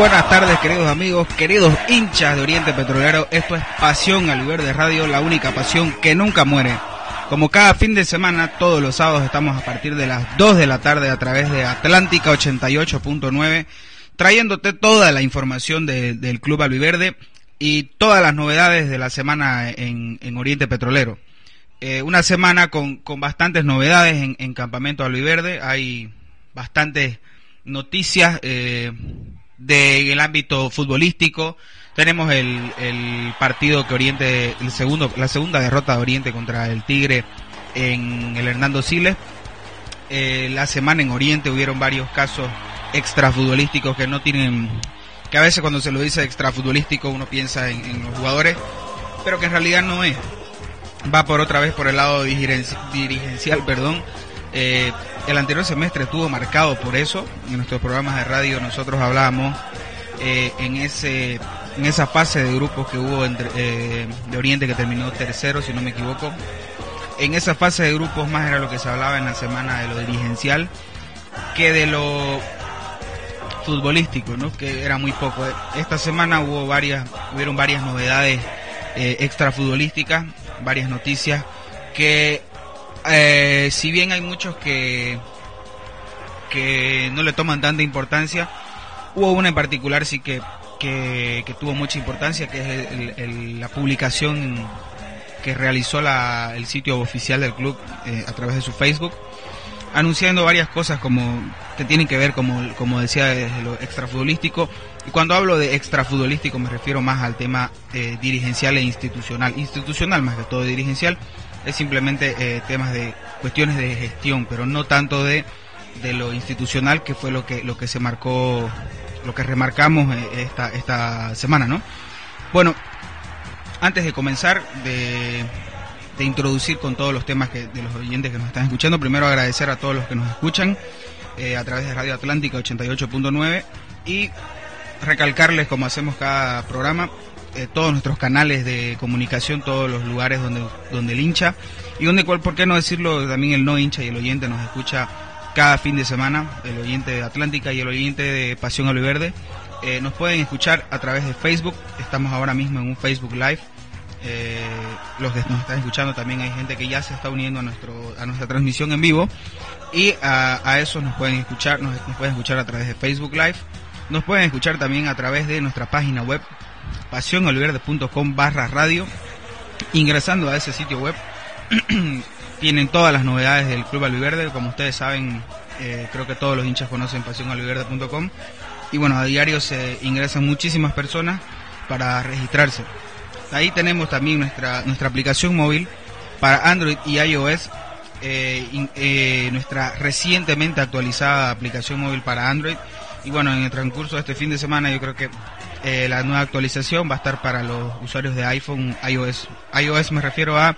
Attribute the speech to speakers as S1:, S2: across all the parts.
S1: Buenas tardes, queridos amigos, queridos hinchas de Oriente Petrolero. Esto es Pasión al de Radio, la única pasión que nunca muere. Como cada fin de semana, todos los sábados estamos a partir de las 2 de la tarde a través de Atlántica 88.9, trayéndote toda la información del Club Albiverde y todas las novedades de la semana en, Oriente Petrolero. Eh, una semana con, con bastantes novedades en, en Campamento Albiverde, hay bastantes noticias. Eh, del ámbito futbolístico. Tenemos el, el, partido que Oriente, el segundo, la segunda derrota de Oriente contra el Tigre en el Hernando Siles. Eh, la semana en Oriente hubieron varios casos extrafutbolísticos que no tienen, que a veces cuando se lo dice extrafutbolístico uno piensa en, los jugadores, pero que en realidad no es. Va por otra vez por el lado dirigencial, perdón. Eh, el anterior semestre estuvo marcado por eso. En nuestros programas de radio nosotros hablábamos eh, en ese en esa fase de grupos que hubo eh, de Oriente que terminó tercero, si no me equivoco. En esa fase de grupos más era lo que se hablaba en la semana de lo dirigencial que de lo futbolístico, ¿no? Que era muy poco. Esta semana hubo varias, hubieron varias novedades eh, extra futbolísticas, varias noticias que eh, si bien hay muchos que, que no le toman tanta importancia, hubo una en particular sí que, que, tuvo mucha importancia, que es la publicación que realizó la, el sitio oficial del club eh, a través de su Facebook, anunciando varias cosas como que tienen que ver, como, como decía, desde lo extrafutbolístico. Y cuando hablo de extrafutbolístico me refiero más al tema eh, dirigencial e institucional. Institucional más que todo dirigencial es simplemente eh, temas de cuestiones de gestión, pero no tanto de, de lo institucional que fue lo que lo que se marcó, lo que remarcamos eh, esta esta semana, ¿no? Bueno, antes de comenzar de, de introducir con todos los temas que, de los oyentes que nos están escuchando, primero agradecer a todos los que nos escuchan eh, a través de Radio Atlántica 88.9 y recalcarles como hacemos cada programa eh, todos nuestros canales de comunicación, todos los lugares donde, donde el hincha. Y donde, por qué no decirlo, también el no hincha y el oyente nos escucha cada fin de semana, el oyente de Atlántica y el oyente de Pasión Oliverde. Eh, nos pueden escuchar a través de Facebook, estamos ahora mismo en un Facebook Live. Eh, los que nos están escuchando también hay gente que ya se está uniendo a nuestro a nuestra transmisión en vivo. Y a, a eso nos pueden escuchar nos pueden escuchar a través de Facebook Live. Nos pueden escuchar también a través de nuestra página web pasionolverde.com barra radio. Ingresando a ese sitio web tienen todas las novedades del Club Alviverde, como ustedes saben, eh, creo que todos los hinchas conocen pasionalviverde.com y bueno, a diario se ingresan muchísimas personas para registrarse. Ahí tenemos también nuestra, nuestra aplicación móvil para Android y iOS, eh, eh, nuestra recientemente actualizada aplicación móvil para Android. Y bueno, en el transcurso de este fin de semana yo creo que eh, la nueva actualización va a estar para los usuarios de iPhone, iOS. iOS me refiero a,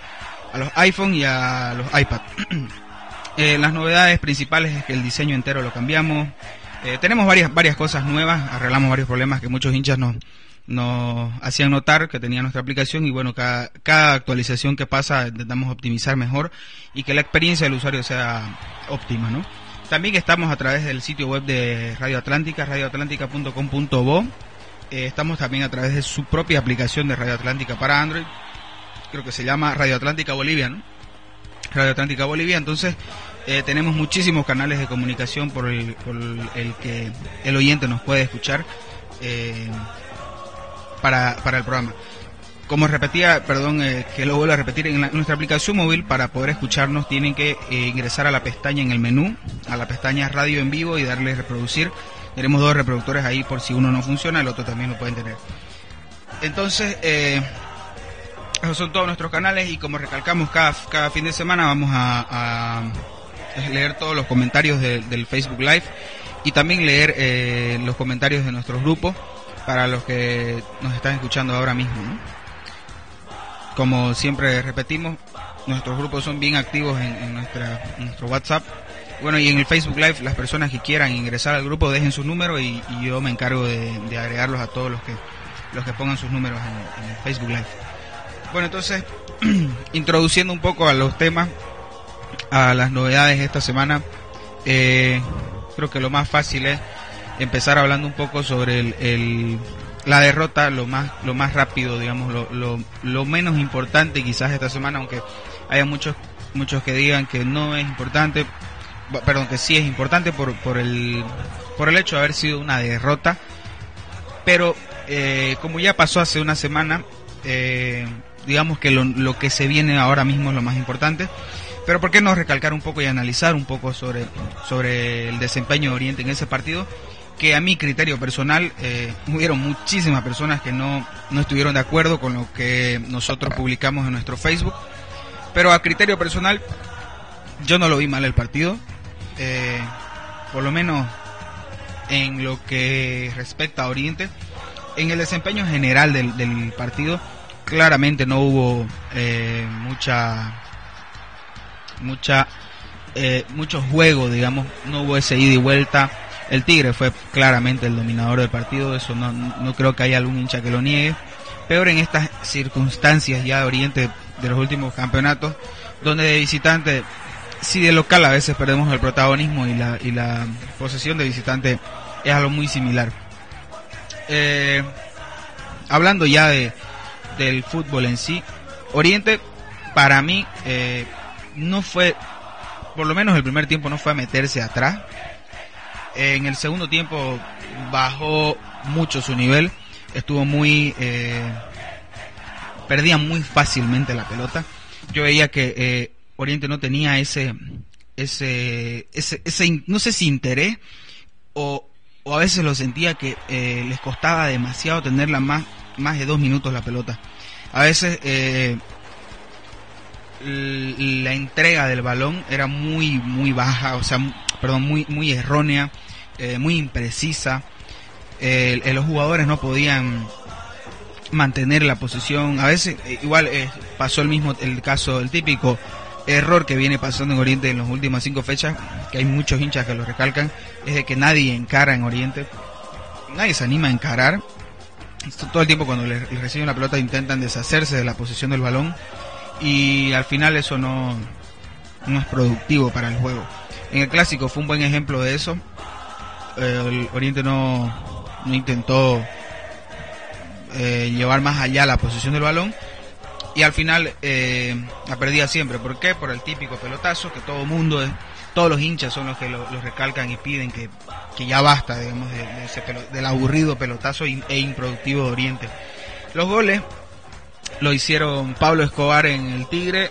S1: a los iPhone y a los iPad. eh, las novedades principales es que el diseño entero lo cambiamos. Eh, tenemos varias, varias cosas nuevas, arreglamos varios problemas que muchos hinchas nos, nos hacían notar que tenía nuestra aplicación y bueno, cada, cada actualización que pasa intentamos optimizar mejor y que la experiencia del usuario sea óptima, ¿no? También estamos a través del sitio web de Radio Atlántica, radioatlántica.com.bo. Eh, estamos también a través de su propia aplicación de Radio Atlántica para Android. Creo que se llama Radio Atlántica Bolivia, ¿no? Radio Atlántica Bolivia. Entonces, eh, tenemos muchísimos canales de comunicación por el, que el oyente nos puede escuchar. Eh, para, para el programa. Como repetía, perdón, que lo vuelvo a repetir, en, nuestra aplicación móvil para poder escucharnos tienen que ingresar a la pestaña en el menú, a la pestaña radio en vivo y darle reproducir. Tenemos dos reproductores ahí por si uno no funciona, el otro también lo pueden tener. Entonces, eh, esos son todos nuestros canales y como recalcamos cada, cada fin de semana vamos a, leer todos los comentarios del Facebook Live y también leer los comentarios de nuestros grupos para los que nos están escuchando ahora mismo. Como siempre repetimos, nuestros grupos son bien activos en, nuestro WhatsApp. Bueno, y en el Facebook Live, las personas que quieran ingresar al grupo dejen su número y, yo me encargo de, agregarlos a todos los que, los que pongan sus números en, el Facebook Live. Bueno, entonces, introduciendo un poco a los temas, a las novedades de esta semana, eh, creo que lo más fácil es empezar hablando un poco sobre el, la derrota, lo más, lo más rápido, digamos, lo, lo, menos importante quizás esta semana, aunque haya muchos, muchos que digan que no es importante, perdón, que sí es importante por, por, el, por el hecho de haber sido una derrota, pero eh, como ya pasó hace una semana, eh, digamos que lo, lo que se viene ahora mismo es lo más importante. Pero ¿por qué no recalcar un poco y analizar un poco sobre, sobre el desempeño de Oriente en ese partido? que a mi criterio personal eh, hubieron muchísimas personas que no, no estuvieron de acuerdo con lo que nosotros publicamos en nuestro Facebook, pero a criterio personal yo no lo vi mal el partido, eh, por lo menos en lo que respecta a Oriente, en el desempeño general del, partido claramente no hubo eh, mucha mucha eh, mucho juego digamos no hubo ese ida y vuelta el Tigre fue claramente el dominador del partido, eso no, no creo que haya algún hincha que lo niegue. Peor en estas circunstancias ya de Oriente de los últimos campeonatos, donde de visitante, si de local a veces perdemos el protagonismo y la, y la posesión de visitante es algo muy similar. Eh, hablando ya de, del fútbol en sí, Oriente para mí eh, no fue, por lo menos el primer tiempo no fue a meterse atrás, en el segundo tiempo bajó mucho su nivel, estuvo muy... Eh, perdía muy fácilmente la pelota. Yo veía que eh, Oriente no tenía ese, ese, ese, no sé si interés o, o a veces lo sentía que eh, les costaba demasiado tenerla más, más de dos minutos la pelota. A veces eh, la entrega del balón era muy, muy baja, o sea, perdón, muy, muy errónea, eh, muy imprecisa. los jugadores no podían mantener la posición. A veces, igual pasó el mismo, el caso, el típico error que viene pasando en Oriente en las últimas cinco fechas, que hay muchos hinchas que lo recalcan, es de que nadie encara en Oriente. Nadie se anima a encarar. Todo el tiempo cuando les, reciben la pelota intentan deshacerse de la posición del balón y al final eso no, es productivo para el juego. En el clásico fue un buen ejemplo de eso. Eh, el Oriente no, no intentó eh, llevar más allá la posición del balón y al final eh, la perdía siempre. ¿Por qué? Por el típico pelotazo que todo mundo, todos los hinchas son los que lo, recalcan y piden que, que ya basta, digamos, del aburrido pelotazo e improductivo de Oriente. Los goles lo hicieron Pablo Escobar en el Tigre,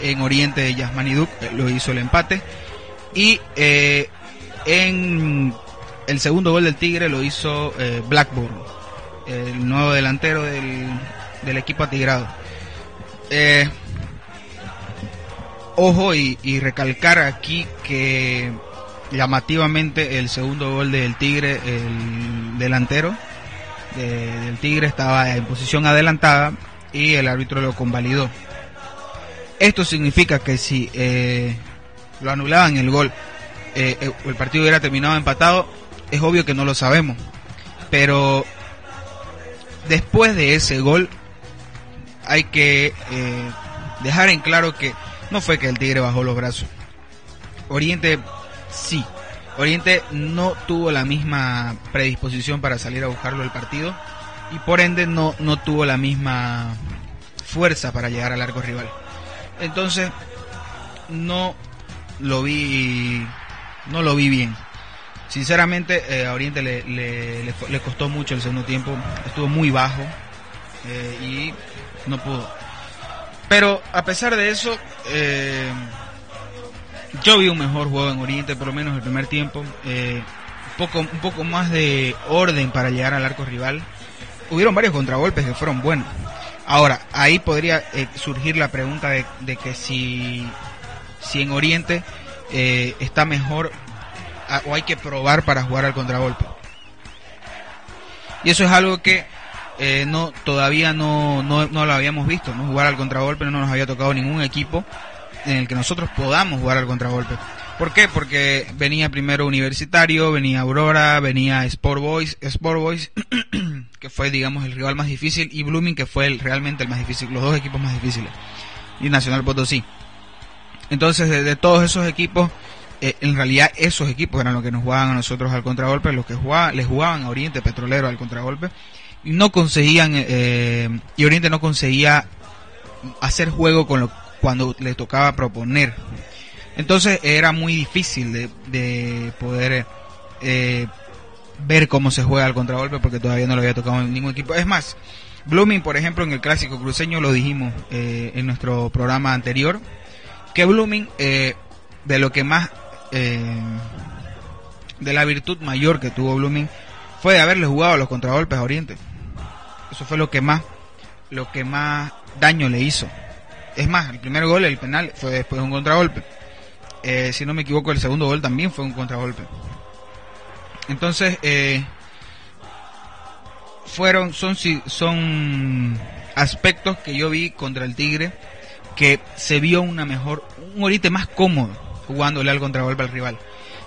S1: en Oriente de Yasmani lo hizo el empate. Y eh, en el segundo gol del Tigre lo hizo eh, Blackburn, el nuevo delantero del, del equipo atigrado. Eh, ojo y, recalcar aquí que llamativamente el segundo gol del Tigre, el delantero del Tigre estaba en posición adelantada y el árbitro lo convalidó. Esto significa que si eh, lo anulaban el gol, eh, el partido hubiera terminado empatado, es obvio que no lo sabemos. Pero después de ese gol hay que eh, dejar en claro que no fue que el Tigre bajó los brazos. Oriente sí. Oriente no tuvo la misma predisposición para salir a buscarlo el partido y por ende no, no tuvo la misma fuerza para llegar al arco rival. Entonces no lo vi no lo vi bien. Sinceramente eh, a Oriente le, le, costó mucho el segundo tiempo, estuvo muy bajo eh, y no pudo. Pero a pesar de eso, eh, yo vi un mejor juego en Oriente, por lo menos el primer tiempo. un, poco, un poco más de orden para llegar al arco rival. Hubieron varios contragolpes que fueron buenos. Ahora, ahí podría surgir la pregunta de, de, que si, si en Oriente está mejor o hay que probar para jugar al contragolpe. Y eso es algo que eh, no todavía no, no, no, lo habíamos visto, ¿no? Jugar al contragolpe no nos había tocado ningún equipo en el que nosotros podamos jugar al contragolpe. ¿Por qué? Porque venía primero Universitario, venía Aurora, venía Sport Boys, Sport Boys, que fue digamos el rival más difícil, y Blooming, que fue el, realmente el más difícil, los dos equipos más difíciles, y Nacional Potosí. Entonces, de todos esos equipos, eh, en realidad esos equipos eran los que nos jugaban a nosotros al contragolpe, los que jugaban, les jugaban a Oriente Petrolero al contragolpe no conseguían eh, y Oriente no conseguía hacer juego con lo cuando le tocaba proponer. Entonces era muy difícil de, de poder eh, ver cómo se juega al contragolpe porque todavía no lo había tocado en ningún equipo. Es más, Blooming, por ejemplo, en el clásico cruceño lo dijimos en nuestro programa anterior, que Blooming de lo que más eh, de la virtud mayor que tuvo Blooming fue de haberle jugado a los contragolpes a Oriente. Eso fue lo que más, lo que más daño le hizo. Es más, el primer gol, el penal, fue después de un contragolpe. Eh, si no me equivoco, el segundo gol también fue un contragolpe. Entonces, eh, fueron, son, son aspectos que yo vi contra el Tigre que se vio una mejor, un Oriente más cómodo jugándole al contragolpe al rival.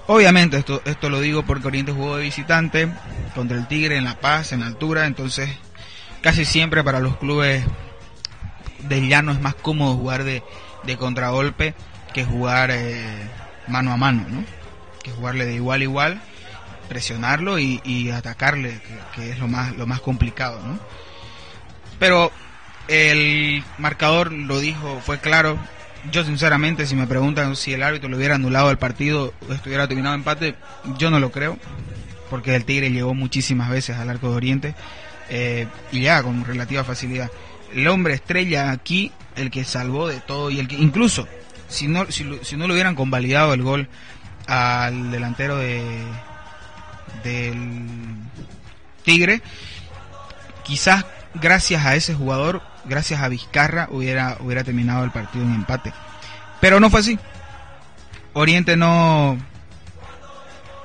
S1: Obviamente esto, esto lo digo porque Oriente jugó de visitante contra el Tigre en La Paz, en altura, entonces casi siempre para los clubes de llano es más cómodo jugar de, contragolpe que jugar eh, mano a mano, ¿no? Que jugarle de igual a igual, presionarlo y, atacarle, que, es lo más, lo más complicado, ¿no? Pero el marcador lo dijo, fue claro, yo sinceramente, si me preguntan si el árbitro le hubiera anulado el partido estuviera terminado empate, yo no lo creo, porque el Tigre llegó muchísimas veces al arco de Oriente eh, y ya con relativa facilidad. El hombre estrella aquí, el que salvó de todo y el que incluso si no si, no le hubieran convalidado el gol al delantero de del Tigre, quizás gracias a ese jugador gracias a Vizcarra hubiera, hubiera terminado el partido en empate. Pero no fue así. Oriente no,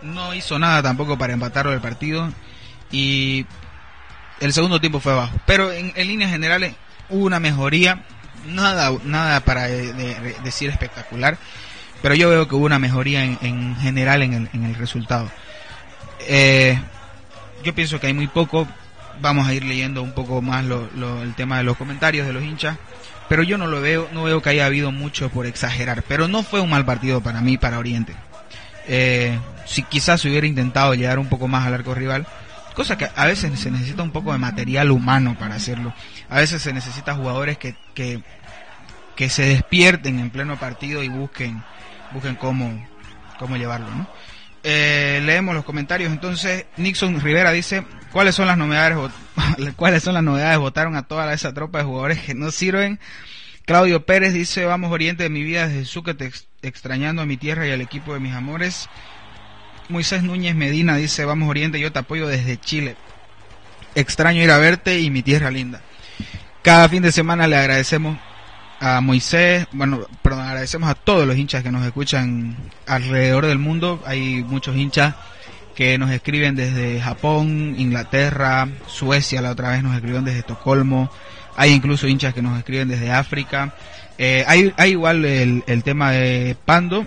S1: no hizo nada tampoco para empatarlo el partido y el segundo tiempo fue bajo. Pero en, líneas generales hubo una mejoría, nada, nada para decir espectacular, pero yo veo que hubo una mejoría en, general en el, en el resultado. Eh, yo pienso que hay muy poco, vamos a ir leyendo un poco más el tema de los comentarios de los hinchas, pero yo no lo veo, no veo que haya habido mucho por exagerar, pero no fue un mal partido para mí, para Oriente. Eh, si quizás hubiera intentado llegar un poco más al arco rival, cosa que a veces se necesita un poco de material humano para hacerlo. A veces se necesita jugadores que, que, que se despierten en pleno partido y busquen, busquen cómo, cómo llevarlo, ¿no? Eh, leemos los comentarios. Entonces, Nixon Rivera dice, ¿cuáles son las novedades? ¿Cuáles son las novedades? Votaron a toda esa tropa de jugadores que no sirven. Claudio Pérez dice, vamos Oriente de mi vida desde Sucre, extrañando a mi tierra y al equipo de mis amores. Moisés Núñez Medina dice, vamos Oriente, yo te apoyo desde Chile. Extraño ir a verte y mi tierra linda. Cada fin de semana le agradecemos a Moisés, bueno, perdón, agradecemos a todos los hinchas que nos escuchan alrededor del mundo. Hay muchos hinchas que nos escriben desde Japón, Inglaterra, Suecia, la otra vez nos escribieron desde Estocolmo. Hay incluso hinchas que nos escriben desde África. Eh, hay, hay igual el, el, tema de Pando,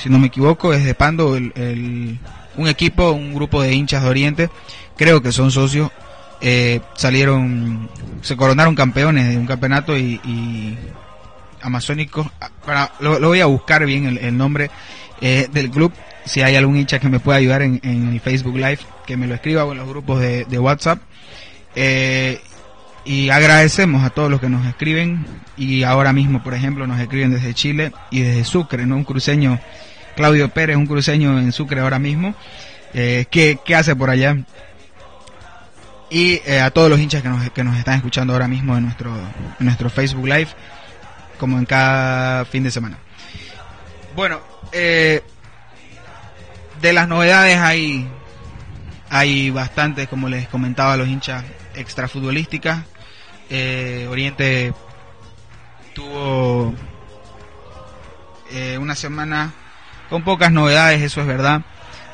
S1: si no me equivoco, es de Pando el, un equipo, un grupo de hinchas de Oriente, creo que son socios, eh, salieron, se coronaron campeones de un campeonato y, amazónicos. Para, lo, voy a buscar bien el, nombre eh, del club. Si hay algún hincha que me pueda ayudar en, el Facebook Live, que me lo escriba o en los grupos de, WhatsApp. Eh, y agradecemos a todos los que nos escriben y ahora mismo, por ejemplo, nos escriben desde Chile y desde Sucre, ¿no? Un cruceño, Claudio Pérez, un cruceño en Sucre ahora mismo, eh, ¿qué, hace por allá? Y eh, a todos los hinchas que nos, que nos están escuchando ahora mismo en nuestro, nuestro Facebook Live, como en cada fin de semana. Bueno, eh, de las novedades hay, hay bastantes, como les comentaba los hinchas extrafutbolísticas. Eh, Oriente tuvo eh, una semana con pocas novedades, eso es verdad.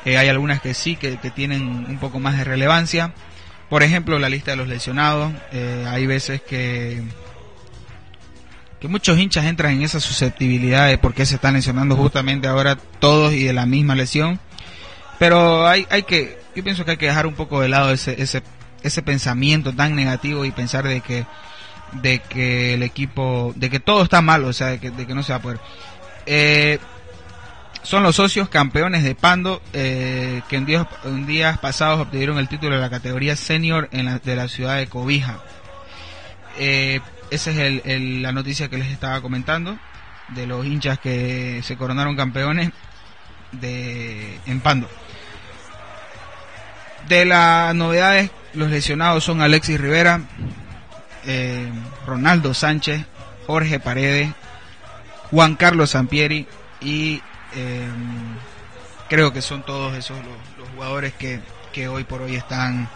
S1: Eh, hay algunas que sí, que, tienen un poco más de relevancia. Por ejemplo, la lista de los lesionados. Eh, hay veces que, que muchos hinchas entran en esa susceptibilidad de por qué se están lesionando justamente ahora todos y de la misma lesión. Pero hay, hay que, yo pienso que hay que dejar un poco de lado ese, ese ese pensamiento tan negativo y pensar de que de que el equipo de que todo está mal o sea de que, de que no se va a poder eh, son los socios campeones de Pando eh, que en días, en días pasados obtuvieron el título de la categoría senior en la, de la ciudad de Cobija. Eh, esa es el, la noticia que les estaba comentando de los hinchas que se coronaron campeones de en Pando. De las novedades los lesionados son Alexis Rivera, eh, Ronaldo Sánchez, Jorge Paredes, Juan Carlos Sampieri y eh, creo que son todos esos los, jugadores que, hoy por hoy están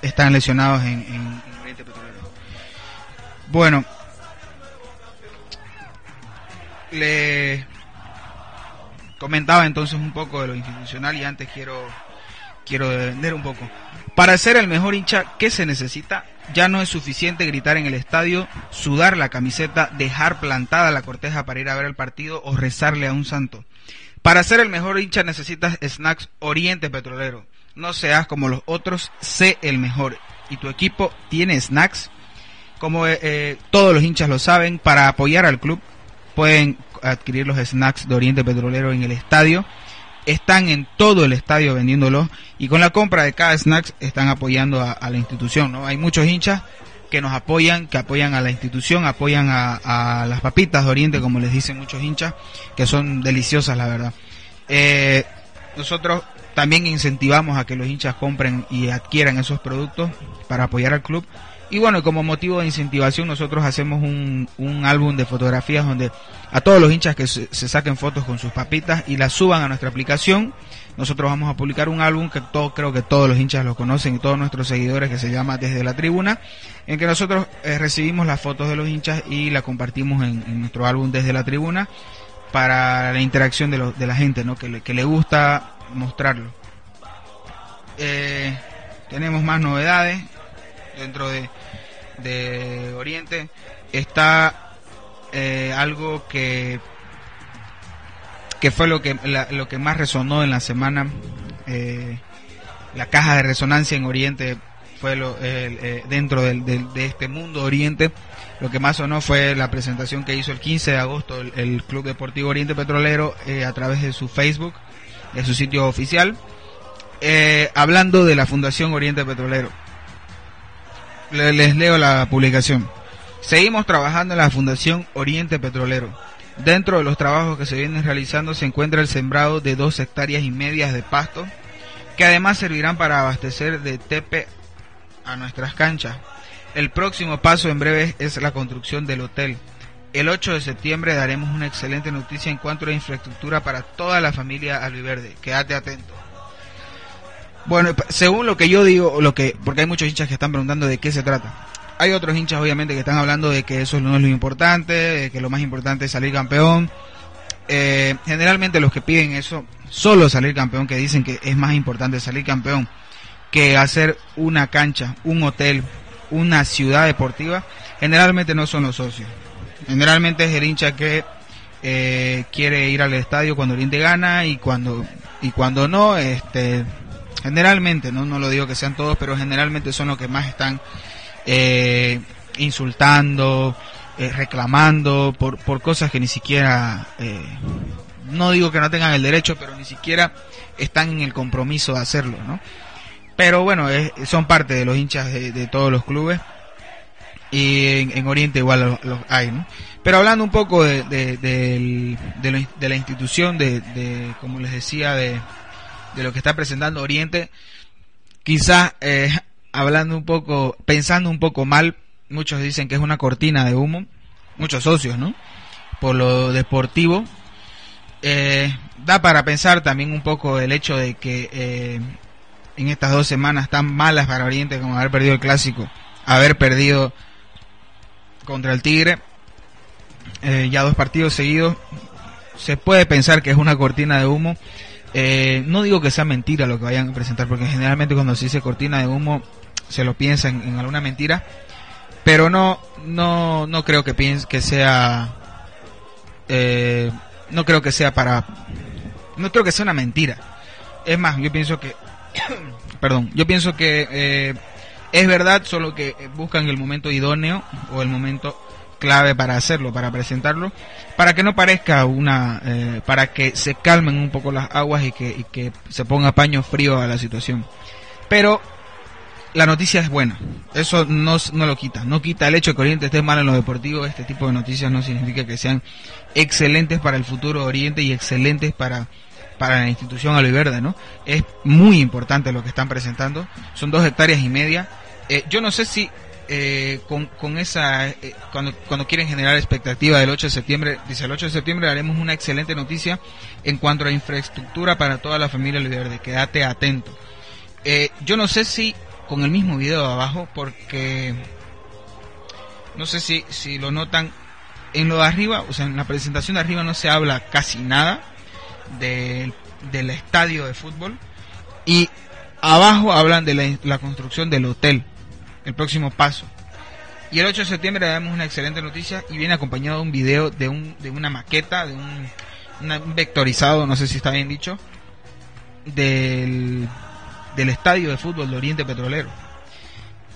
S1: están lesionados en, en, Oriente Petrolero. Bueno, le comentaba entonces un poco de lo institucional y antes quiero quiero vender un poco. Para ser el mejor hincha, ¿qué se necesita? Ya no es suficiente gritar en el estadio, sudar la camiseta, dejar plantada la corteja para ir a ver el partido o rezarle a un santo. Para ser el mejor hincha necesitas snacks Oriente Petrolero. No seas como los otros, sé el mejor. ¿Y tu equipo tiene snacks? Como eh, eh, todos los hinchas lo saben, para apoyar al club pueden adquirir los snacks de Oriente Petrolero en el estadio están en todo el estadio vendiéndolos y con la compra de cada snacks están apoyando a, la institución, ¿no? Hay muchos hinchas que nos apoyan, que apoyan a la institución, apoyan a, las papitas de Oriente, como les dicen muchos hinchas, que son deliciosas, la verdad. Eh, nosotros también incentivamos a que los hinchas compren y adquieran esos productos para apoyar al club y bueno, como motivo de incentivación nosotros hacemos un, un álbum de fotografías donde a todos los hinchas que se, saquen fotos con sus papitas y las suban a nuestra aplicación. Nosotros vamos a publicar un álbum que todo, creo que todos los hinchas lo conocen y todos nuestros seguidores que se llama Desde la Tribuna, en que nosotros eh, recibimos las fotos de los hinchas y la compartimos en, nuestro álbum Desde la Tribuna para la interacción de, de la gente, ¿no? Que le, que le gusta mostrarlo. Eh, tenemos más novedades dentro de, de Oriente, está eh, algo que que fue lo que lo que más resonó en la semana eh, la caja de resonancia en Oriente fue lo, eh, dentro del, de este mundo Oriente. Lo que más sonó fue la presentación que hizo el 15 de agosto el, el Club Deportivo Oriente Petrolero a través de su Facebook de su sitio oficial hablando de la Fundación Oriente Petrolero les leo la publicación. Seguimos trabajando en la Fundación Oriente Petrolero. Dentro de los trabajos que se vienen realizando se encuentra el sembrado de dos hectáreas y medias de pasto, que además servirán para abastecer de tepe a nuestras canchas. El próximo paso en breve es la construcción del hotel. El 8 de septiembre daremos una excelente noticia en cuanto a infraestructura para toda la familia albiverde. Quédate atento. Bueno, según lo que yo digo, lo que, porque hay muchos hinchas que están preguntando de qué se trata. Hay otros hinchas, obviamente, que están hablando de que eso no es lo importante, de que lo más importante es salir campeón. Eh, generalmente los que piden eso, solo salir campeón, que dicen que es más importante salir campeón que hacer una cancha, un hotel, una ciudad deportiva, generalmente no son los socios. Generalmente es el hincha que eh, quiere ir al estadio cuando Oriente gana y cuando y cuando no, este, generalmente, no, no lo digo que sean todos, pero generalmente son los que más están eh, insultando, eh, reclamando por, por cosas que ni siquiera, eh, no digo que no tengan el derecho, pero ni siquiera están en el compromiso de hacerlo, ¿no? Pero bueno, son parte de los hinchas de, todos los clubes y en, Oriente igual los, hay, ¿no? Pero hablando un poco de, de, de, la institución, de, como les decía, de, lo que está presentando Oriente, quizás eh, hablando un poco, pensando un poco mal, muchos dicen que es una cortina de humo, muchos socios, ¿no? Por lo deportivo. Eh, da para pensar también un poco el hecho de que eh, en estas dos semanas tan malas para Oriente como haber perdido el clásico, haber perdido contra el Tigre, ya dos partidos seguidos, se puede pensar que es una cortina de humo. Eh, no digo que sea mentira lo que vayan a presentar, porque generalmente cuando se dice cortina de humo se lo piensa en, alguna mentira, pero no, no, no creo que piense que sea, eh, no creo que sea para, no creo que sea una mentira. Es más, yo pienso que, perdón, yo pienso que es verdad, solo que buscan el momento idóneo o el momento clave para hacerlo, para presentarlo, para que no parezca una, eh, para que se calmen un poco las aguas y que, que se ponga paño frío a la situación. Pero la noticia es buena, eso no, no lo quita, no quita el hecho de que Oriente esté mal en lo deportivo, este tipo de noticias no significa que sean excelentes para el futuro de Oriente y excelentes para, para la institución Aliverde, ¿no? Es muy importante lo que están presentando, son dos hectáreas y media. Eh, yo no sé si eh, con, con, esa, eh, cuando, cuando quieren generar expectativa del 8 de septiembre, dice el 8 de septiembre haremos una excelente noticia en cuanto a infraestructura para toda la familia Verde, quédate atento. Eh, yo no sé si con el mismo video de abajo, porque no sé si, si lo notan, en lo de arriba, o sea, en la presentación de arriba no se habla casi nada del estadio de fútbol. Y abajo hablan de la construcción del hotel el próximo paso. Y el 8 de septiembre damos una excelente noticia y viene acompañado de un video de, un, de una maqueta, de un, vectorizado, no sé si está bien dicho, del, del estadio de fútbol de Oriente Petrolero.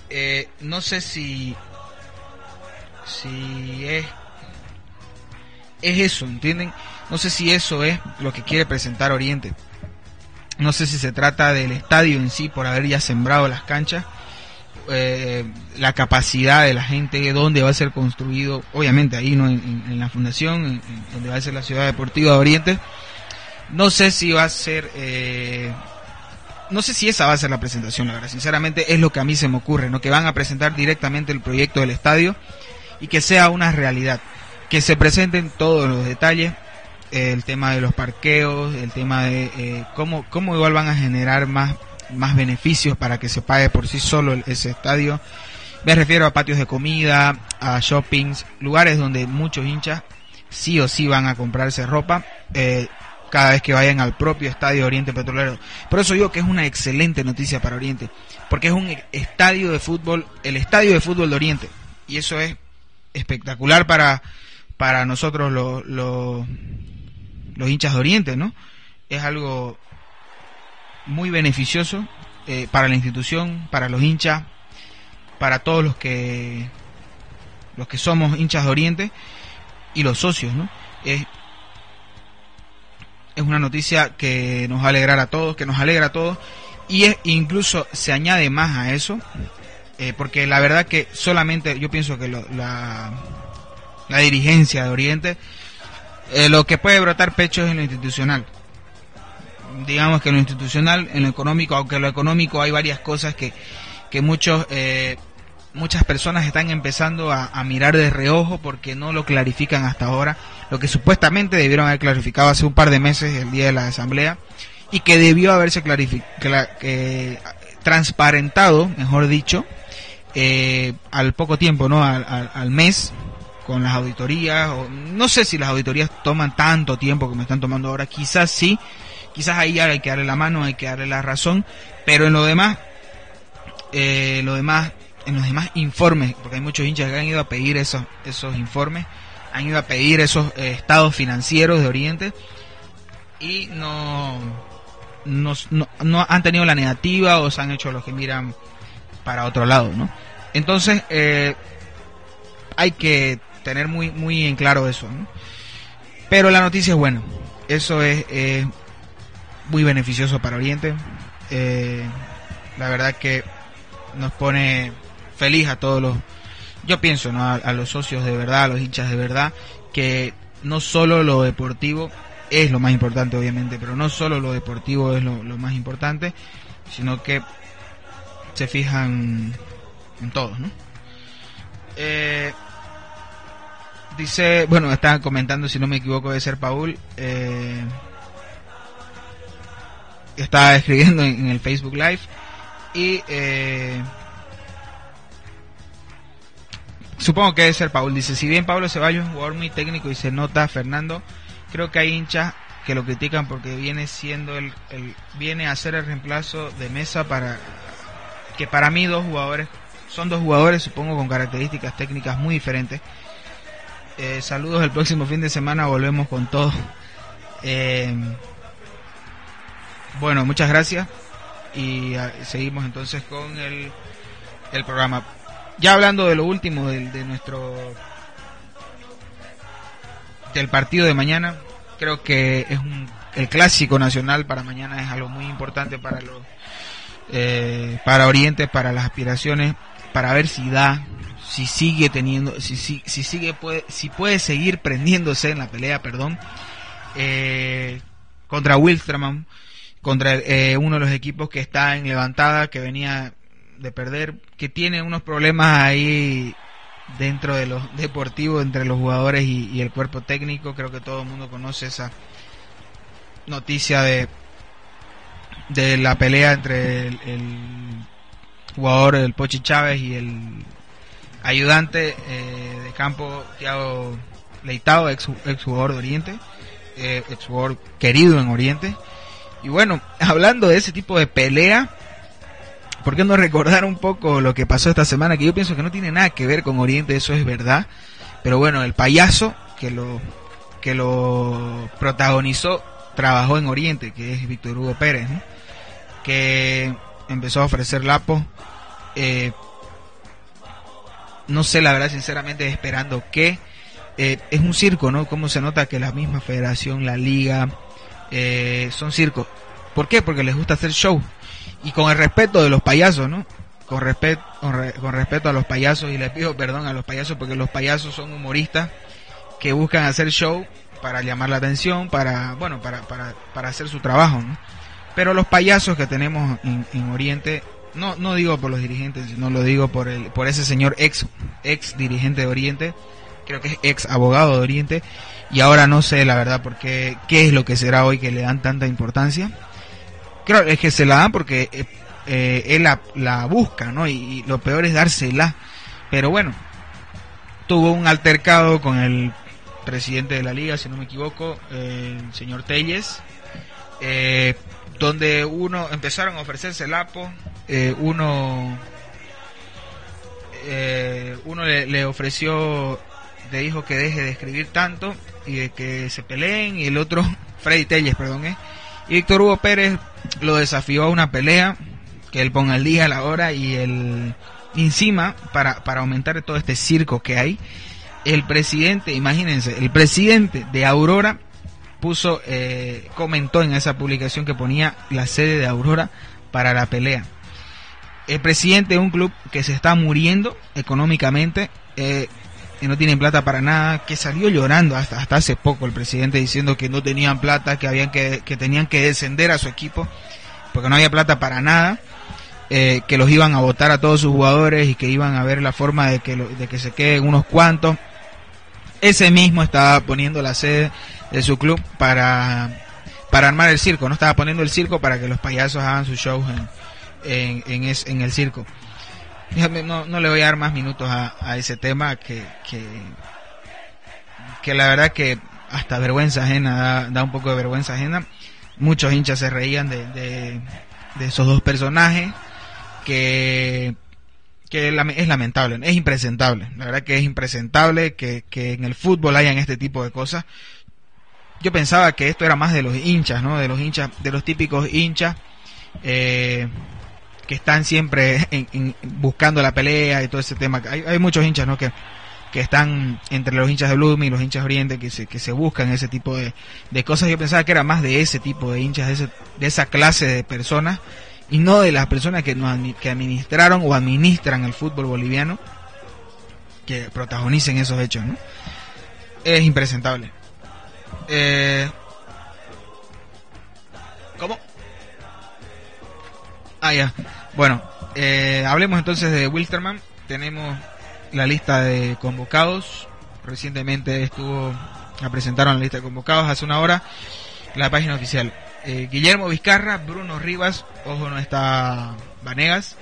S1: Eh, no sé si, si es, es eso, ¿entienden? No sé si eso es lo que quiere presentar Oriente. No sé si se trata del estadio en sí por haber ya sembrado las canchas eh, la capacidad de la gente, dónde va a ser construido, obviamente ahí no en, la fundación, donde va a ser la ciudad deportiva de Oriente. No sé si va a ser, eh, no sé si esa va a ser la presentación, la verdad. Sinceramente es lo que a mí se me ocurre, ¿no? Que van a presentar directamente el proyecto del estadio y que sea una realidad, que se presenten todos los detalles, el tema de los parqueos, el tema de eh, cómo, cómo igual van a generar más más beneficios para que se pague por sí solo ese estadio. Me refiero a patios de comida, a shoppings, lugares donde muchos hinchas sí o sí van a comprarse ropa eh, cada vez que vayan al propio estadio Oriente Petrolero. Por eso digo que es una excelente noticia para Oriente, porque es un estadio de fútbol, el estadio de fútbol de Oriente, y eso es espectacular para, para nosotros los, los hinchas de Oriente, ¿no? Es algo muy beneficioso eh, para la institución, para los hinchas, para todos los que los que somos hinchas de Oriente y los socios, ¿no? Es, es una noticia que nos va a alegrar a todos, que nos alegra a todos y es incluso se añade más a eso, eh, porque la verdad que solamente yo pienso que la, la dirigencia de Oriente eh, lo que puede brotar pecho es en lo institucional digamos que en lo institucional, en lo económico, aunque lo económico hay varias cosas que, que muchos, eh, muchas personas están empezando a, mirar de reojo porque no lo clarifican hasta ahora, lo que supuestamente debieron haber clarificado hace un par de meses, el día de la asamblea, y que debió haberse eh, transparentado, mejor dicho, eh, al poco tiempo, ¿no? Al, al, mes, con las auditorías, o, no sé si las auditorías toman tanto tiempo me están tomando ahora, quizás sí, Quizás ahí hay que darle la mano, hay que darle la razón, pero en lo demás, eh, lo demás, en los demás informes, porque hay muchos hinchas que han ido a pedir esos, esos informes, han ido a pedir esos eh, estados financieros de Oriente y no, no, no, han tenido la negativa o se han hecho los que miran para otro lado, ¿no? Entonces, eh, hay que tener muy, muy en claro eso, ¿no? Pero la noticia es buena. Eso es muy beneficioso para Oriente. Eh, la verdad que nos pone feliz a todos los, yo pienso, ¿no? a, los socios de verdad, a los hinchas de verdad, que no solo lo deportivo es lo más importante, obviamente, pero no solo lo deportivo es lo, más importante, sino que se fijan en todos, ¿no? Eh, dice, bueno, está comentando, si no me equivoco, de ser Paul. Eh, está escribiendo en, el Facebook Live y eh, supongo que debe ser Paul. Dice, si bien Pablo Ceballos es un jugador muy técnico y se nota Fernando, creo que hay hinchas que lo critican porque viene siendo el, viene a ser el reemplazo de Mesa para que para mí dos jugadores son dos jugadores supongo con características técnicas muy diferentes. Eh, saludos el próximo fin de semana volvemos con todo. Eh, bueno, muchas gracias y ah, seguimos entonces con el, el programa. Ya hablando de lo último de, nuestro del partido de mañana, creo que es un, el clásico nacional para mañana es algo muy importante para los eh, para Oriente, para las aspiraciones, para ver si da, si sigue teniendo, si, si, si sigue puede, si puede seguir prendiéndose en la pelea, perdón, eh, contra Wilstermann contra eh, uno de los equipos que está en levantada, que venía de perder, que tiene unos problemas ahí dentro de los deportivos entre los jugadores y, el cuerpo técnico. Creo que todo el mundo conoce esa noticia de de la pelea entre el, jugador el Pochi Chávez y el ayudante eh, de campo Thiago Leitao, ex, ex jugador de Oriente, eh, ex jugador querido en Oriente. Y bueno, hablando de ese tipo de pelea, ¿por qué no recordar un poco lo que pasó esta semana? Que yo pienso que no tiene nada que ver con Oriente, eso es verdad. Pero bueno, el payaso que lo, que lo protagonizó trabajó en Oriente, que es Víctor Hugo Pérez, que empezó a ofrecer Lapo. Eh, no sé la verdad, sinceramente, esperando que eh, es un circo, ¿no? Como se nota que la misma federación, la liga, eh, son circos. ¿Por qué? Porque les gusta hacer show. Y con el respeto de los payasos, ¿no? Con, respeto con, respeto a los payasos, y les pido perdón a los payasos porque los payasos son humoristas que buscan hacer show para llamar la atención, para, bueno, para, para, para hacer su trabajo, ¿no? Pero los payasos que tenemos en, en Oriente, no, no digo por los dirigentes, sino lo digo por, el, por ese señor ex, ex dirigente de Oriente, creo que es ex abogado de Oriente, y ahora no sé la verdad por qué, qué es lo que será hoy que le dan tanta importancia. Creo es que se la dan porque eh, eh, él la, busca, ¿no? Y, lo peor es dársela. Pero bueno, tuvo un altercado con el presidente de la liga, si no me equivoco, el señor Telles, eh, donde uno empezaron a ofrecerse el APO, uno uno le, ofreció le dijo que deje de escribir tanto y de que se peleen y el otro, Freddy Telles, perdón, ¿eh? y Víctor Hugo Pérez lo desafió a una pelea, que él ponga el día, la hora y el encima para, para aumentar todo este circo que hay. El presidente, imagínense, el presidente de Aurora puso, eh, comentó en esa publicación que ponía la sede de Aurora para la pelea. El presidente de un club que se está muriendo económicamente, eh, que no tienen plata para nada, que salió llorando hasta, hasta hace poco el presidente diciendo que no tenían plata, que habían que, que tenían que descender a su equipo porque no había plata para nada, eh, que los iban a votar a todos sus jugadores y que iban a ver la forma de que, de que se queden unos cuantos. Ese mismo estaba poniendo la sede de su club para, para armar el circo, no estaba poniendo el circo para que los payasos hagan sus shows en, en, en, en el circo no, no le voy a dar más minutos a, ese tema que, que, la verdad que hasta vergüenza ajena, da, un poco de vergüenza ajena. Muchos hinchas se reían de, de, esos dos personajes que, que es lamentable, es impresentable. La verdad que es impresentable que, que en el fútbol hayan este tipo de cosas. yo pensaba que esto era más de los hinchas, ¿no? De los hinchas, de los típicos hinchas eh, que están siempre buscando la pelea y todo ese tema. Hay, muchos hinchas, ¿no? Que, que están entre los hinchas de Blooming y los hinchas de Oriente que se, que se buscan ese tipo de, de cosas. Yo pensaba que era más de ese tipo de hinchas, de, ese, de esa clase de personas y no de las personas que, que administraron o administran el fútbol boliviano que protagonicen esos hechos. Es impresentable. Eh, ¿Cómo? Ah, ya. Bueno, eh, hablemos entonces de Wilterman. Tenemos la lista de convocados. Recientemente estuvo, la presentaron la lista de convocados hace una hora, la página oficial. Eh, Guillermo Vizcarra, Bruno Rivas, ojo no está Vanegas,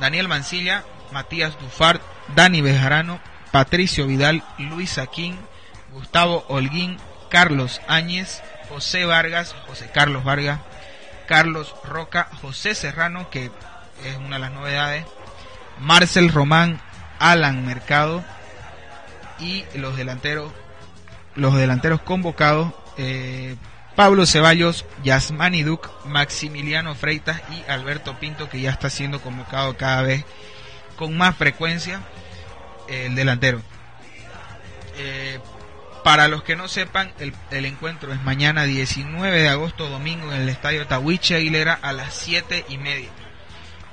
S1: Daniel Mancilla, Matías Dufart, Dani Bejarano, Patricio Vidal, Luis Aquín, Gustavo Holguín, Carlos Áñez, José Vargas, José Carlos Vargas, Carlos Roca, José Serrano, que es una de las novedades, Marcel Román, Alan Mercado y los delanteros, los delanteros convocados, eh, Pablo Ceballos, Yasmani Duc, Maximiliano Freitas y Alberto Pinto, que ya está siendo convocado cada vez con más frecuencia el delantero. Eh, para los que no sepan, el, el, encuentro es mañana 19 de agosto, domingo, en el estadio Tawiche Aguilera a las 7 y media.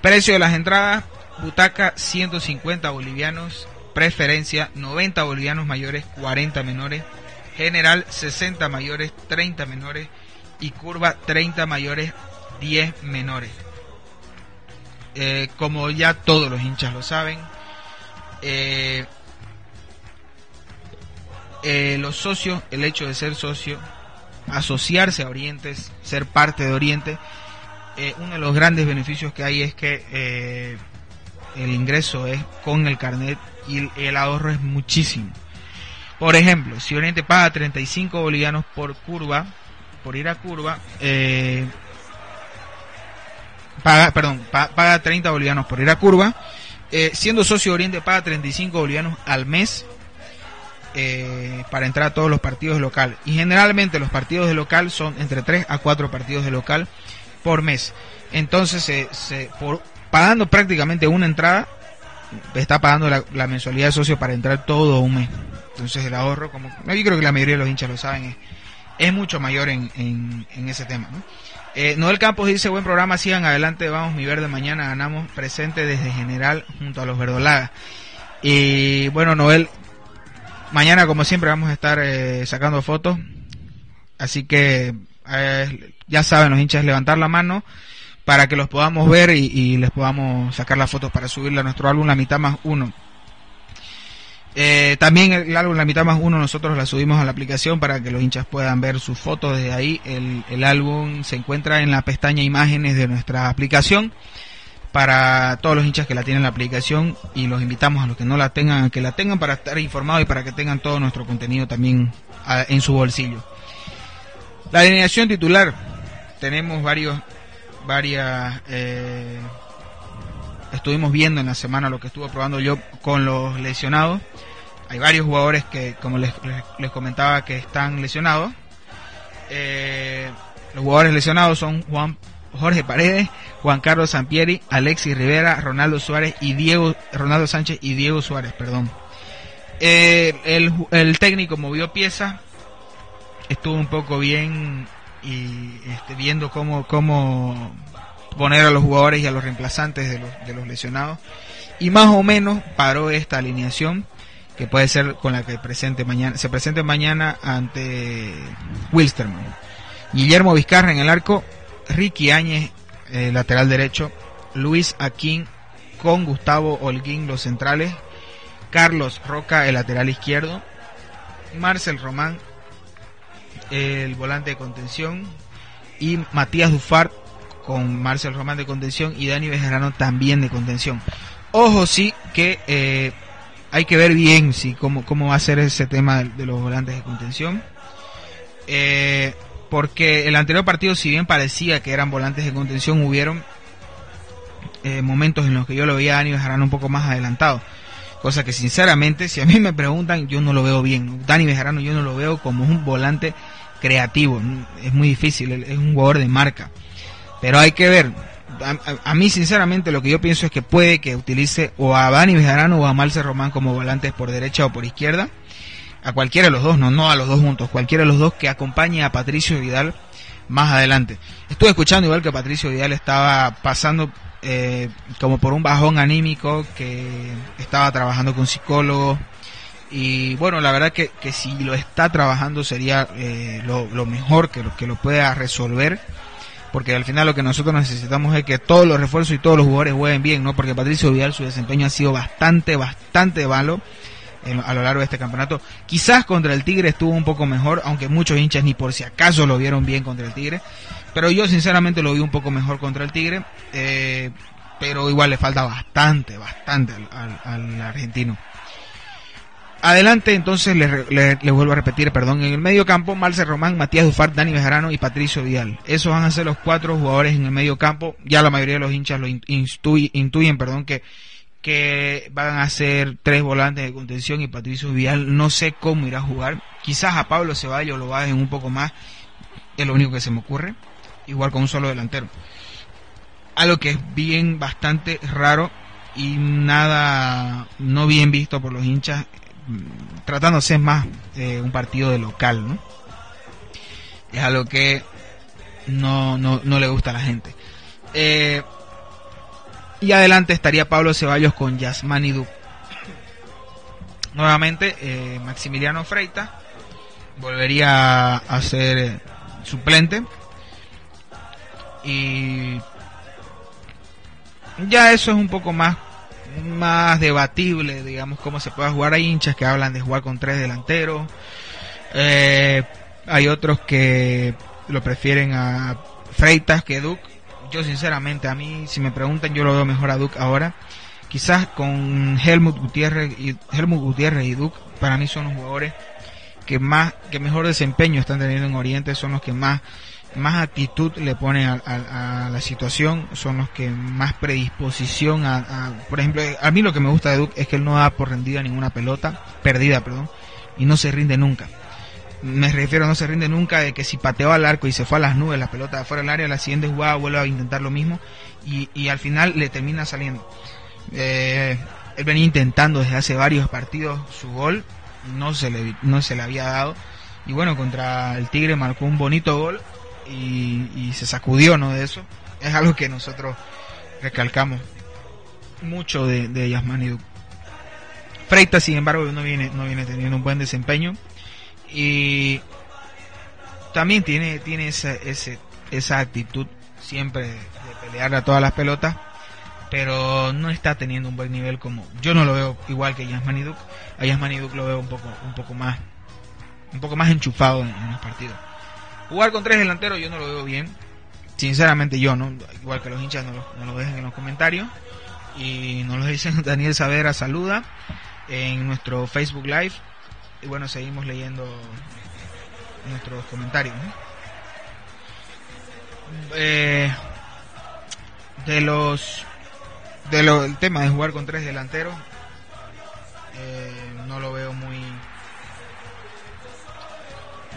S1: Precio de las entradas, butaca 150 bolivianos, preferencia 90 bolivianos mayores, 40 menores, general 60 mayores, 30 menores y curva 30 mayores, 10 menores. Eh, como ya todos los hinchas lo saben, eh, eh, los socios, el hecho de ser socio, asociarse a Orientes, ser parte de Oriente, eh, uno de los grandes beneficios que hay es que eh, el ingreso es con el carnet y el, ahorro es muchísimo. Por ejemplo, si Oriente paga 35 bolivianos por curva, por ir a curva, paga, perdón, paga 30 bolivianos por ir a curva, siendo socio Oriente paga 35 bolivianos al mes eh, para entrar a todos los partidos de local. Y generalmente los partidos de local son entre 3 a 4 partidos de local por mes. Entonces, se, por, pagando prácticamente una entrada, está pagando la, mensualidad de socio para entrar todo un mes. Entonces el ahorro, como yo creo que la mayoría de los hinchas lo saben, es, mucho mayor en, en, ese tema. Eh, Noel Campos dice, buen programa, sigan adelante, vamos mi verde, mañana ganamos presente desde general junto a los verdolagas. Y bueno, Noel, Mañana, como siempre, vamos a estar eh, sacando fotos. Así que eh, ya saben los hinchas levantar la mano para que los podamos ver y, les podamos sacar las fotos para subirle a nuestro álbum La Mitad Más Uno. Eh, también el álbum La Mitad Más Uno nosotros la subimos a la aplicación para que los hinchas puedan ver sus fotos desde ahí. El, álbum se encuentra en la pestaña Imágenes de nuestra aplicación para todos los hinchas que la tienen en la aplicación y los invitamos a los que no la tengan a que la tengan para estar informados y para que tengan todo nuestro contenido también en su bolsillo. La alineación titular tenemos varios varias eh, estuvimos viendo en la semana lo que estuvo probando yo con los lesionados. Hay varios jugadores que, como les, les, comentaba, que están lesionados. Eh, los jugadores lesionados son Juan Jorge Paredes, Juan Carlos Sampieri, Alexis Rivera, Ronaldo Suárez y Diego, Ronaldo Sánchez y Diego Suárez, perdón. Eh, el, técnico movió pieza, estuvo un poco bien y este, viendo cómo, cómo poner a los jugadores y a los reemplazantes de los, de los lesionados y más o menos paró esta alineación que puede ser con la que presente mañana, se presente mañana ante Wilstermann. Guillermo Vizcarra en el arco, Ricky Áñez, eh, lateral derecho, Luis Aquín con Gustavo Holguín, los centrales, Carlos Roca, el lateral izquierdo, Marcel Román, el volante de contención, y Matías Dufart con Marcel Román de contención y Dani Bejarano también de contención. Ojo, sí que eh, hay que ver bien si cómo, cómo va a ser ese tema de, de los volantes de contención. Eh, porque el anterior partido, si bien parecía que eran volantes de contención, hubieron eh, momentos en los que yo lo veía a Dani Bejarano un poco más adelantado. Cosa que sinceramente, si a mí me preguntan, yo no lo veo bien. Dani Bejarano yo no lo veo como un volante creativo. Es muy difícil, es un jugador de marca. Pero hay que ver. A, mí, sinceramente, lo que yo pienso es que puede que utilice o a Dani Bejarano o a Malce Román como volantes por derecha o por izquierda. A cualquiera de los dos, no, no a los dos juntos. Cualquiera de los dos que acompañe a Patricio Vidal más adelante. Estuve escuchando igual que Patricio Vidal estaba pasando eh, como por un bajón anímico, que estaba trabajando con psicólogos. Y bueno, la verdad que, que si lo está trabajando sería eh, lo, lo, mejor que lo, que lo pueda resolver. Porque al final lo que nosotros necesitamos es que todos los refuerzos y todos los jugadores jueguen bien, ¿no? Porque Patricio Vidal su desempeño ha sido bastante, bastante malo a lo largo de este campeonato. Quizás contra el Tigre estuvo un poco mejor, aunque muchos hinchas ni por si acaso lo vieron bien contra el Tigre. Pero yo sinceramente lo vi un poco mejor contra el Tigre. Eh, pero igual le falta bastante, bastante al, argentino. Adelante, entonces le, vuelvo a repetir, perdón, en el medio campo, Marce Román, Matías Dufart, Dani Bejarano y Patricio Vidal. Esos van a ser los cuatro jugadores en el medio campo. Ya la mayoría de los hinchas lo intuyen, perdón, que que van a ser tres volantes de contención y Patricio Vial no sé cómo irá a jugar. Quizás a Pablo Ceballos lo bajen un poco más, es lo único que se me ocurre, igual con un solo delantero. Algo que es bien bastante raro y nada no bien visto por los hinchas, tratándose más de un partido de local, ¿no? Es algo que no, no, no le gusta a la gente. Eh, y adelante estaría Pablo Ceballos con Yasmani Du. Nuevamente, eh, Maximiliano Freita volvería a ser eh, suplente. Y ya eso es un poco más, más debatible, digamos, cómo se puede jugar. Hay hinchas que hablan de jugar con tres delanteros. Eh, hay otros que lo prefieren a Freitas que Duke yo sinceramente, a mí, si me preguntan, yo lo veo mejor a Duke ahora. Quizás con Helmut Gutiérrez y Helmut Gutiérrez y Duke, para mí son los jugadores que más, que mejor desempeño están teniendo en Oriente, son los que más, más actitud le ponen a, la situación, son los que más predisposición a, por ejemplo, a mí lo que me gusta de Duke es que él no da por rendida ninguna pelota, perdida, perdón, y no se rinde nunca me refiero, no se rinde nunca de que si pateó al arco y se fue a las nubes, la pelota fuera del área, la siguiente jugada vuelve a intentar lo mismo y, y al final le termina saliendo. Eh, él venía intentando desde hace varios partidos su gol, no se le, no se le había dado y bueno, contra el Tigre marcó un bonito gol y, y se sacudió ¿no? de eso. Es algo que nosotros recalcamos mucho de, de Yasmani Freita, sin embargo, no viene, no viene teniendo un buen desempeño y también tiene, tiene esa, ese, esa actitud siempre de, pelear a todas las pelotas, pero no está teniendo un buen nivel como yo no lo veo igual que Yasmani Duk. A Yasmani Duk lo veo un poco, un poco más, un poco más enchufado en, los partidos. Jugar con tres delanteros yo no lo veo bien. Sinceramente yo, ¿no? Igual que los hinchas no lo, no lo dejen en los comentarios. Y nos lo dicen Daniel Savera, saluda en nuestro Facebook Live y bueno, seguimos leyendo nuestros comentarios. Eh, de los de lo, el tema de jugar con tres delanteros eh, no lo veo muy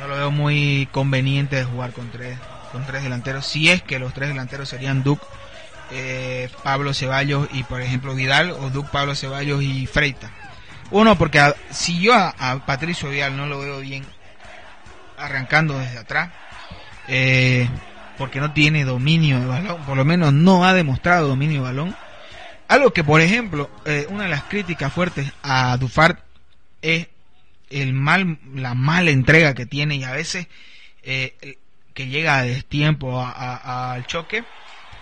S1: no lo veo muy conveniente de jugar con tres con tres delanteros si es que los tres delanteros serían Duke eh, Pablo Ceballos y por ejemplo Vidal o Duke Pablo Ceballos y Freita uno, porque si yo a, Patricio Vial no lo veo bien arrancando desde atrás, eh, porque no tiene dominio de balón, por lo menos no ha demostrado dominio de balón. Algo que, por ejemplo, eh, una de las críticas fuertes a Dufart es el mal, la mala entrega que tiene y a veces eh, que llega a destiempo al choque.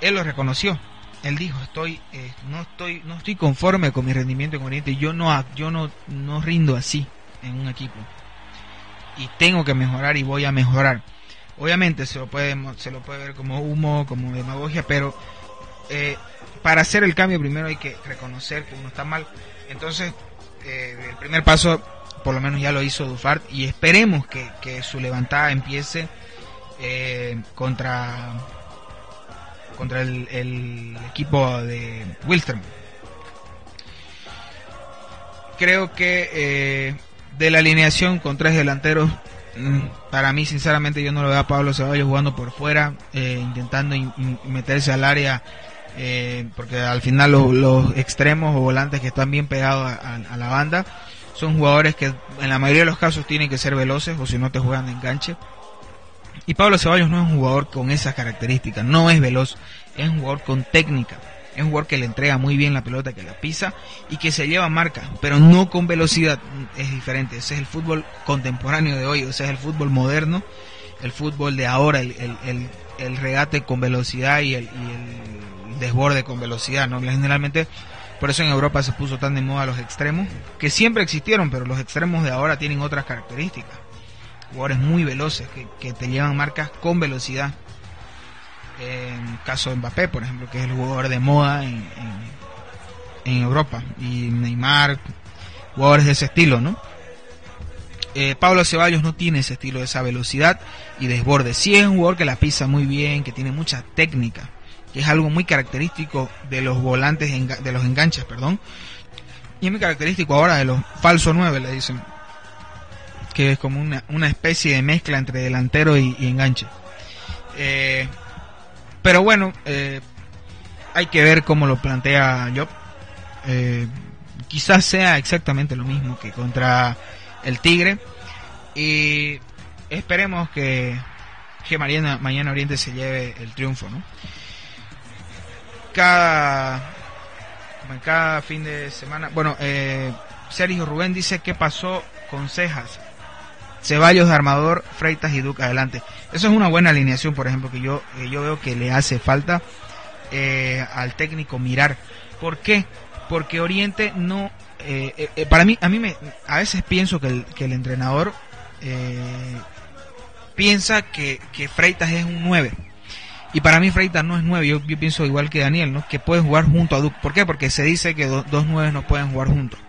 S1: Él lo reconoció. Él dijo estoy eh, no estoy no estoy conforme con mi rendimiento en Oriente yo no yo no no rindo así en un equipo. Y tengo que mejorar y voy a mejorar obviamente se lo puede se lo puede ver como humo como demagogia pero eh, para hacer el cambio primero hay que reconocer que uno está mal. Entonces eh, el primer paso por lo menos ya lo hizo Dufart y esperemos que, que su levantada empiece contra contra el, equipo de Wilstermann. creo que eh, de la alineación con tres delanteros, mm, para mí sinceramente yo no lo veo a Pablo Ceballos jugando por fuera, eh, intentando meterse al área, eh, porque al final los, extremos o volantes que están bien pegados a, la banda son jugadores que en la mayoría de los casos tienen que ser veloces o si no te juegan de enganche. Y Pablo Ceballos no es un jugador con esas características, no es veloz, es un jugador con técnica es un jugador que le entrega muy bien la pelota, que la pisa y que se lleva marca, pero no con velocidad. Es diferente. Ese es el fútbol contemporáneo de hoy, ese es el fútbol moderno, el fútbol de ahora, el, el, regate con velocidad y el, desborde con velocidad. ¿no? Generalmente, por eso en Europa se puso tan de moda los extremos, que siempre existieron, pero los extremos de ahora tienen otras características. Jugadores muy veloces que, que te llevan marcas con velocidad en caso de Mbappé, por ejemplo, que es el jugador de moda en, en, Europa, y Neymar, jugadores de ese estilo, ¿no? Eh, Pablo Ceballos no tiene ese estilo de esa velocidad y desborde. Sí es un jugador que la pisa muy bien, que tiene mucha técnica, que es algo muy característico de los volantes, de los enganches, perdón. Y es muy característico ahora de los falso 9, le dicen. Que es como una, una especie de mezcla entre delantero y, enganche. Eh, pero bueno, eh, hay que ver cómo lo plantea Job. Eh, quizás sea exactamente lo mismo que contra el Tigre. Y esperemos que, que mañana, mañana Oriente se lleve el triunfo, ¿no? Cada, cada fin de semana. Bueno, eh, Sergio Rubén dice qué pasó con Cejas. Ceballos de armador, Freitas y Duque adelante. Eso es una buena alineación, por ejemplo, que yo, yo veo que le hace falta eh, al técnico mirar. ¿Por qué? Porque Oriente no... Eh, eh, para mí, a mí me, a veces pienso que el, que el entrenador piensa que, que Freitas es un 9. Y para mí Freitas no es 9, yo, pienso igual que Daniel, ¿no? Que puede jugar junto a Duque. ¿Por qué? Porque se dice que dos 9 no pueden jugar juntos.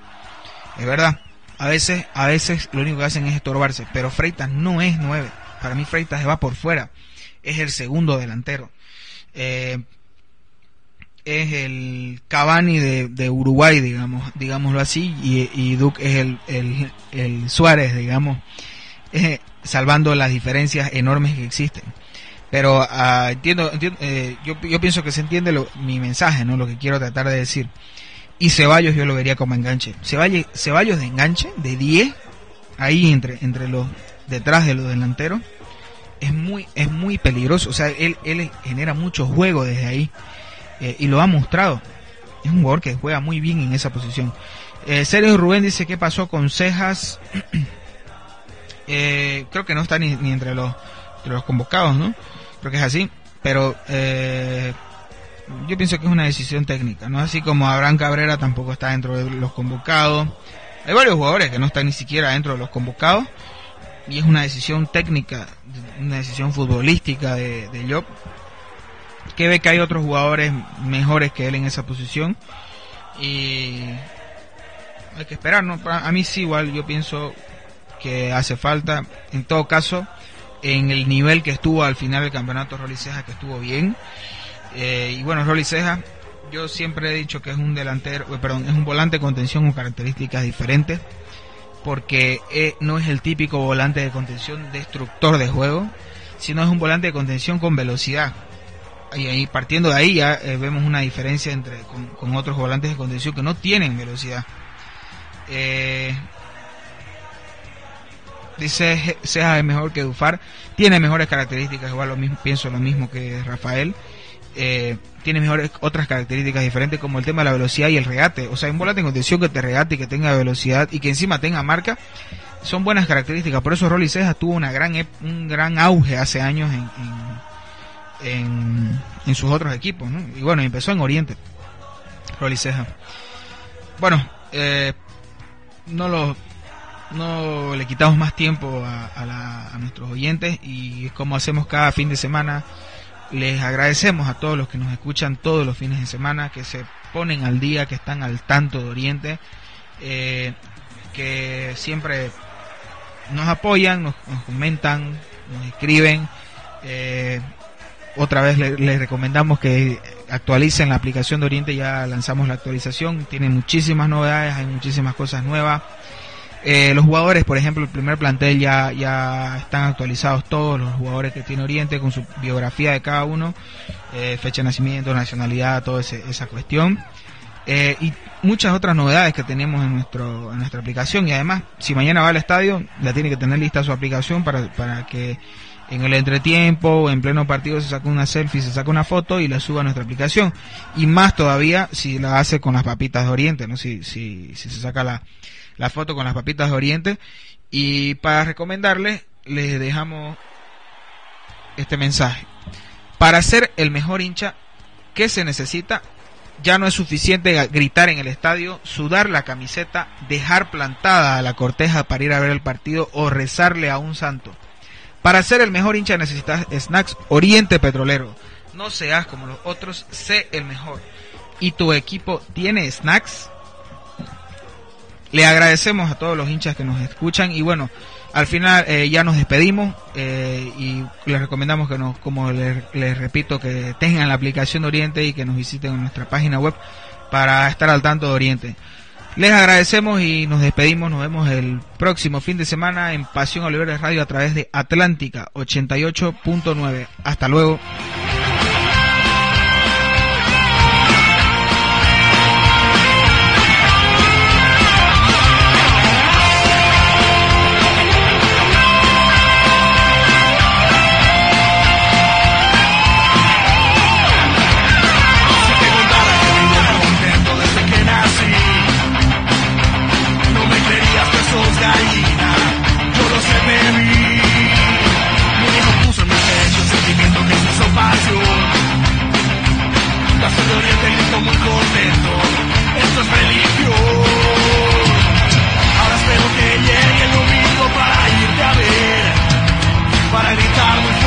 S1: Es verdad a veces, a veces lo único que hacen es estorbarse, pero Freitas no es nueve. Para mí Freitas se va por fuera. Es el segundo delantero. Eh, es el Cavani de, Uruguay, digamos, digámoslo así, y, y Duke es el, el, Suárez, digamos, eh, salvando las diferencias enormes que existen. Pero ah, entiendo, eh, yo, yo pienso que se entiende lo, mi mensaje, no lo que quiero tratar de decir. Y Ceballos yo lo vería como enganche. Ceballos, Ceballos de enganche, de 10, ahí entre, entre los, detrás de los delanteros, es muy, es muy peligroso. O sea, él, él genera mucho juego desde ahí. Eh, y lo ha mostrado. Es un jugador que juega muy bien en esa posición. Eh, Sergio Rubén dice qué pasó con Cejas. eh, creo que no está ni, ni entre, los, entre los convocados, ¿no? Creo que es así. Pero eh, yo pienso que es una decisión técnica, ¿no? Así como Abraham Cabrera tampoco está dentro de los convocados. Hay varios jugadores que no están ni siquiera dentro de los convocados. Y es una decisión técnica, una decisión futbolística de, de Job. Que ve que hay otros jugadores mejores que él en esa posición. Y hay que esperar, ¿no? A mí sí, igual yo pienso que hace falta. En todo caso, en el nivel que estuvo al final del campeonato, Rolly Ceja, que estuvo bien. Eh, y bueno, Rolly Ceja, yo siempre he dicho que es un delantero, eh, perdón, es un volante de contención con características diferentes, porque eh, no es el típico volante de contención destructor de juego, sino es un volante de contención con velocidad. Y ahí, partiendo de ahí ya vemos una diferencia entre con, otros volantes de contención que no tienen velocidad. Dice Ceja es mejor que Dufar, tiene mejores características, igual lo mismo, pienso lo mismo que Rafael eh, tiene mejores otras características diferentes como el tema de la velocidad y el regate. O sea, un volante en condición que te regate y que tenga velocidad y que encima tenga marca son buenas características. Por eso Rolly Ceja tuvo una gran, un gran auge hace años en, en, sus otros equipos. Y bueno, empezó en Oriente. Rolly Ceja. Bueno, eh, no lo no le quitamos más tiempo a, a nuestros oyentes y como hacemos cada fin de semana les agradecemos a todos los que nos escuchan todos los fines de semana, que se ponen al día, que están al tanto de Oriente, eh, que siempre nos apoyan, nos, comentan, nos escriben. Eh, otra vez les recomendamos que actualicen la aplicación de Oriente, ya lanzamos la actualización, tiene muchísimas novedades, hay muchísimas cosas nuevas. Eh, los jugadores, por ejemplo, el primer plantel ya, ya están actualizados todos los jugadores que tiene Oriente con su biografía de cada uno, eh, fecha de nacimiento, nacionalidad, toda esa cuestión. Eh, y muchas otras novedades que tenemos en, nuestro, en nuestra aplicación. Y además, si mañana va al estadio, la tiene que tener lista su aplicación para, para que en el entretiempo o en pleno partido se saque una selfie, se saque una foto y la suba a nuestra aplicación. Y más todavía si la hace con las papitas de Oriente, ¿no? Si, si, si se saca la, la foto con las papitas de Oriente. Y para recomendarles, les dejamos este mensaje. Para ser el mejor hincha, ¿qué se necesita? Ya no es suficiente gritar en el estadio, sudar la camiseta, dejar plantada a la corteja para ir a ver el partido o rezarle a un santo. Para ser el mejor hincha necesitas snacks Oriente Petrolero. No seas como los otros, sé el mejor. ¿Y tu equipo tiene snacks? Le agradecemos a todos los hinchas que nos escuchan y bueno, al final eh, ya nos despedimos eh, y les recomendamos que nos, como les, repito, que tengan la aplicación de Oriente y que nos visiten en nuestra página web para estar al tanto de Oriente. Les agradecemos y nos despedimos. Nos vemos el próximo fin de semana en Pasión Oliveres Radio a través de Atlántica 88.9. Hasta luego.
S2: gritar tá nos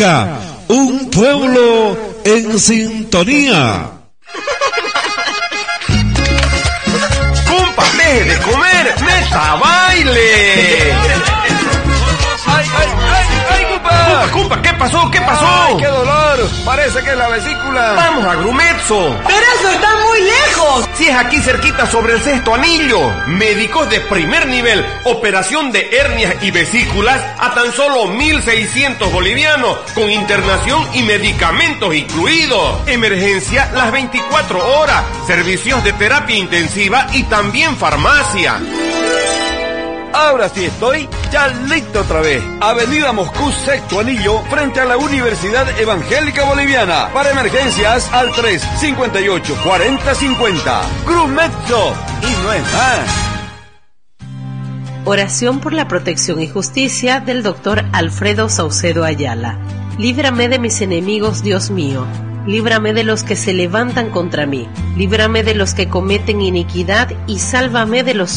S2: un pueblo en sintonía.
S3: ¡Compa, de comer! ¡Meta baile! Compa, ¿qué pasó? ¿Qué pasó?
S4: Ay, qué dolor. Parece que es la vesícula.
S3: Vamos a Grumezzo.
S5: Pero eso está muy lejos.
S3: Si es aquí cerquita sobre el sexto anillo. Médicos de primer nivel. Operación de hernias y vesículas a tan solo 1.600 bolivianos. Con internación y medicamentos incluidos. Emergencia las 24 horas. Servicios de terapia intensiva y también farmacia.
S4: Ahora sí estoy ya listo otra vez. Avenida Moscú, sexto anillo, frente a la Universidad Evangélica Boliviana. Para emergencias al 358-4050. Grumexo. Y no es más.
S6: Oración por la protección y justicia del doctor Alfredo Saucedo Ayala. Líbrame de mis enemigos, Dios mío. Líbrame de los que se levantan contra mí. Líbrame de los que cometen iniquidad y sálvame de los